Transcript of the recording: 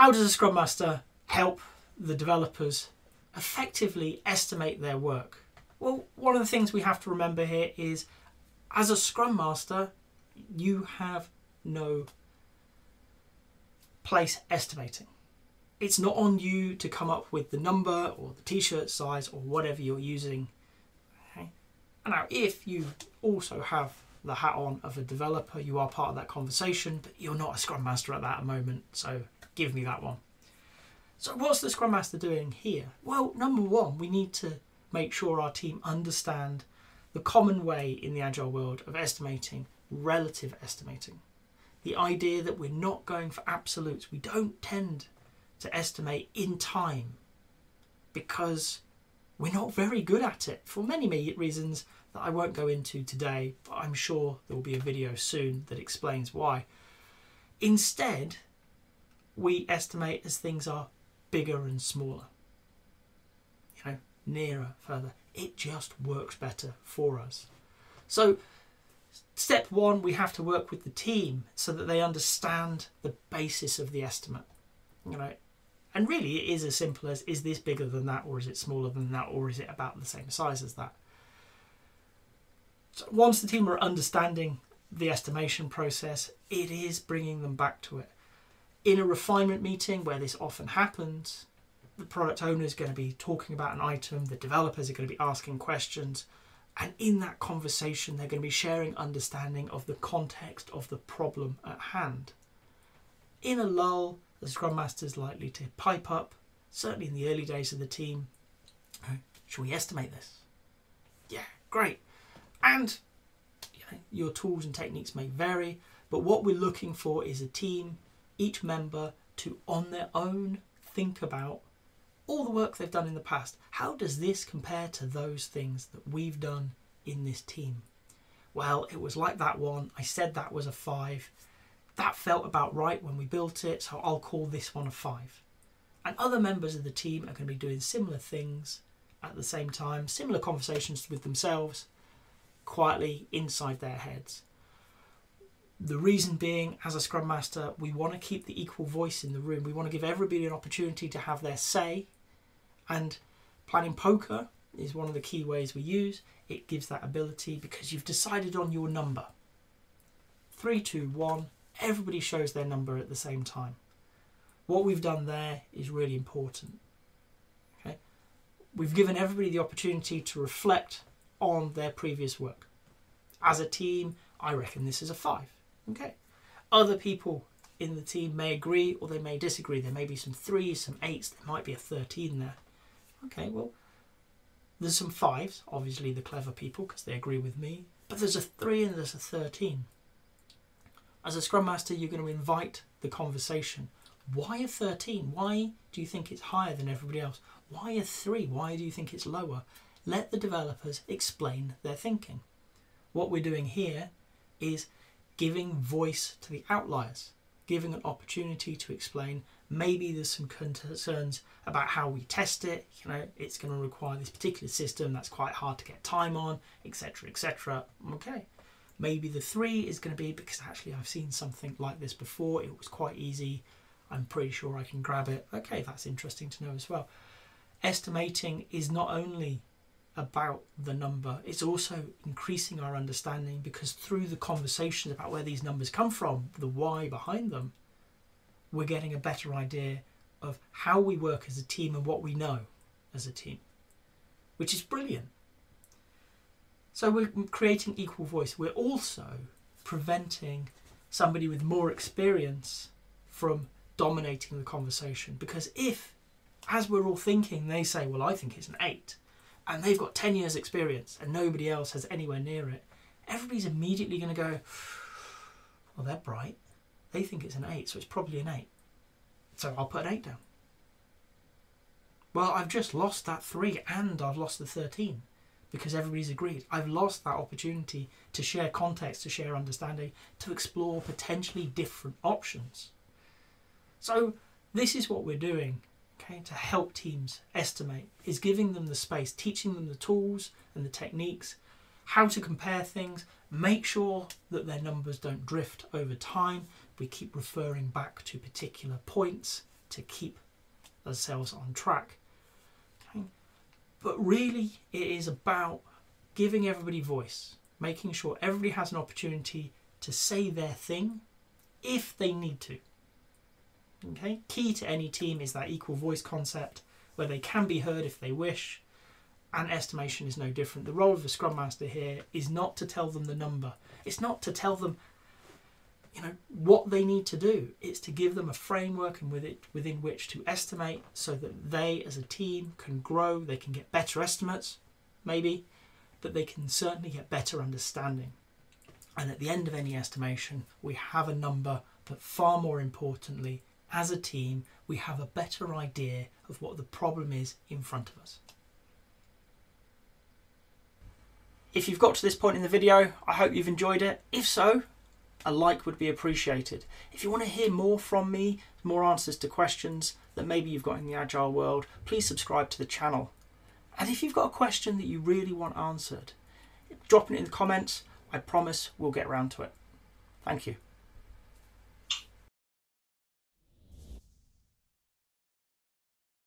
how does a Scrum Master help the developers effectively estimate their work? Well, one of the things we have to remember here is as a Scrum Master, you have no place estimating. It's not on you to come up with the number or the t shirt size or whatever you're using. Okay? Now, if you also have the hat on of a developer, you are part of that conversation, but you're not a Scrum Master at that moment, so give me that one. So, what's the Scrum Master doing here? Well, number one, we need to make sure our team understand the common way in the Agile world of estimating, relative estimating. The idea that we're not going for absolutes. We don't tend to estimate in time because we're not very good at it for many, many reasons that I won't go into today, but I'm sure there will be a video soon that explains why. Instead, we estimate as things are bigger and smaller, you know, nearer, further. It just works better for us. So, step one, we have to work with the team so that they understand the basis of the estimate. You know, and really it is as simple as is this bigger than that, or is it smaller than that, or is it about the same size as that? So once the team are understanding the estimation process, it is bringing them back to it. In a refinement meeting where this often happens, the product owner is going to be talking about an item, the developers are going to be asking questions, and in that conversation, they're going to be sharing understanding of the context of the problem at hand. In a lull, the Scrum Master is likely to pipe up, certainly in the early days of the team. Should we estimate this? Yeah, great. And you know, your tools and techniques may vary, but what we're looking for is a team, each member to on their own think about all the work they've done in the past. How does this compare to those things that we've done in this team? Well, it was like that one. I said that was a five. That felt about right when we built it, so I'll call this one a five. And other members of the team are going to be doing similar things at the same time, similar conversations with themselves, quietly inside their heads. The reason being, as a Scrum Master, we want to keep the equal voice in the room. We want to give everybody an opportunity to have their say. And planning poker is one of the key ways we use. It gives that ability because you've decided on your number. Three, two, one. Everybody shows their number at the same time. What we've done there is really important. Okay, we've given everybody the opportunity to reflect on their previous work. As a team, I reckon this is a five. Okay. Other people in the team may agree or they may disagree. There may be some threes, some eights, there might be a 13 there. Okay, well, there's some fives, obviously the clever people because they agree with me, but there's a three and there's a 13. As a Scrum Master, you're going to invite the conversation. Why a 13? Why do you think it's higher than everybody else? Why a 3? Why do you think it's lower? Let the developers explain their thinking. What we're doing here is giving voice to the outliers, giving an opportunity to explain. Maybe there's some concerns about how we test it. You know, it's going to require this particular system that's quite hard to get time on, etc., etc. Okay. Maybe the three is going to be because actually I've seen something like this before. It was quite easy. I'm pretty sure I can grab it. Okay, that's interesting to know as well. Estimating is not only about the number, it's also increasing our understanding because through the conversations about where these numbers come from, the why behind them, we're getting a better idea of how we work as a team and what we know as a team, which is brilliant. So we're creating equal voice. We're also preventing somebody with more experience from dominating the conversation. Because if as we're all thinking they say well i think it's an 8 and they've got 10 years experience and nobody else has anywhere near it everybody's immediately going to go well they're bright. They think it's an 8 so it's probably an 8 so i'll put an 8 down. Well i've just lost that 3 and i've lost the 13 because everybody's agreed. I've lost that opportunity to share context to share understanding to explore potentially different options. So this is what we're doing okay to help teams estimate is giving them the space teaching them the tools and the techniques how to compare things make sure that their numbers don't drift over time. We keep referring back to particular points to keep ourselves on track. But really, it is about giving everybody voice, making sure everybody has an opportunity to say their thing if they need to. Okay, key to any team is that equal voice concept where they can be heard if they wish, and estimation is no different. The role of the Scrum Master here is not to tell them the number, it's not to tell them you know what they need to do is to give them a framework and with it within which to estimate so that they as a team can grow they can get better estimates maybe but they can certainly get better understanding. And at the end of any estimation we have a number but far more importantly as a team we have a better idea of what the problem is in front of us. If you've got to this point in the video i hope you've enjoyed it. If so a like would be appreciated. If you want to hear more from me, more answers to questions that maybe you've got in the Agile world, please subscribe to the channel. And if you've got a question that you really want answered, drop it in the comments. I promise we'll get around to it. Thank you.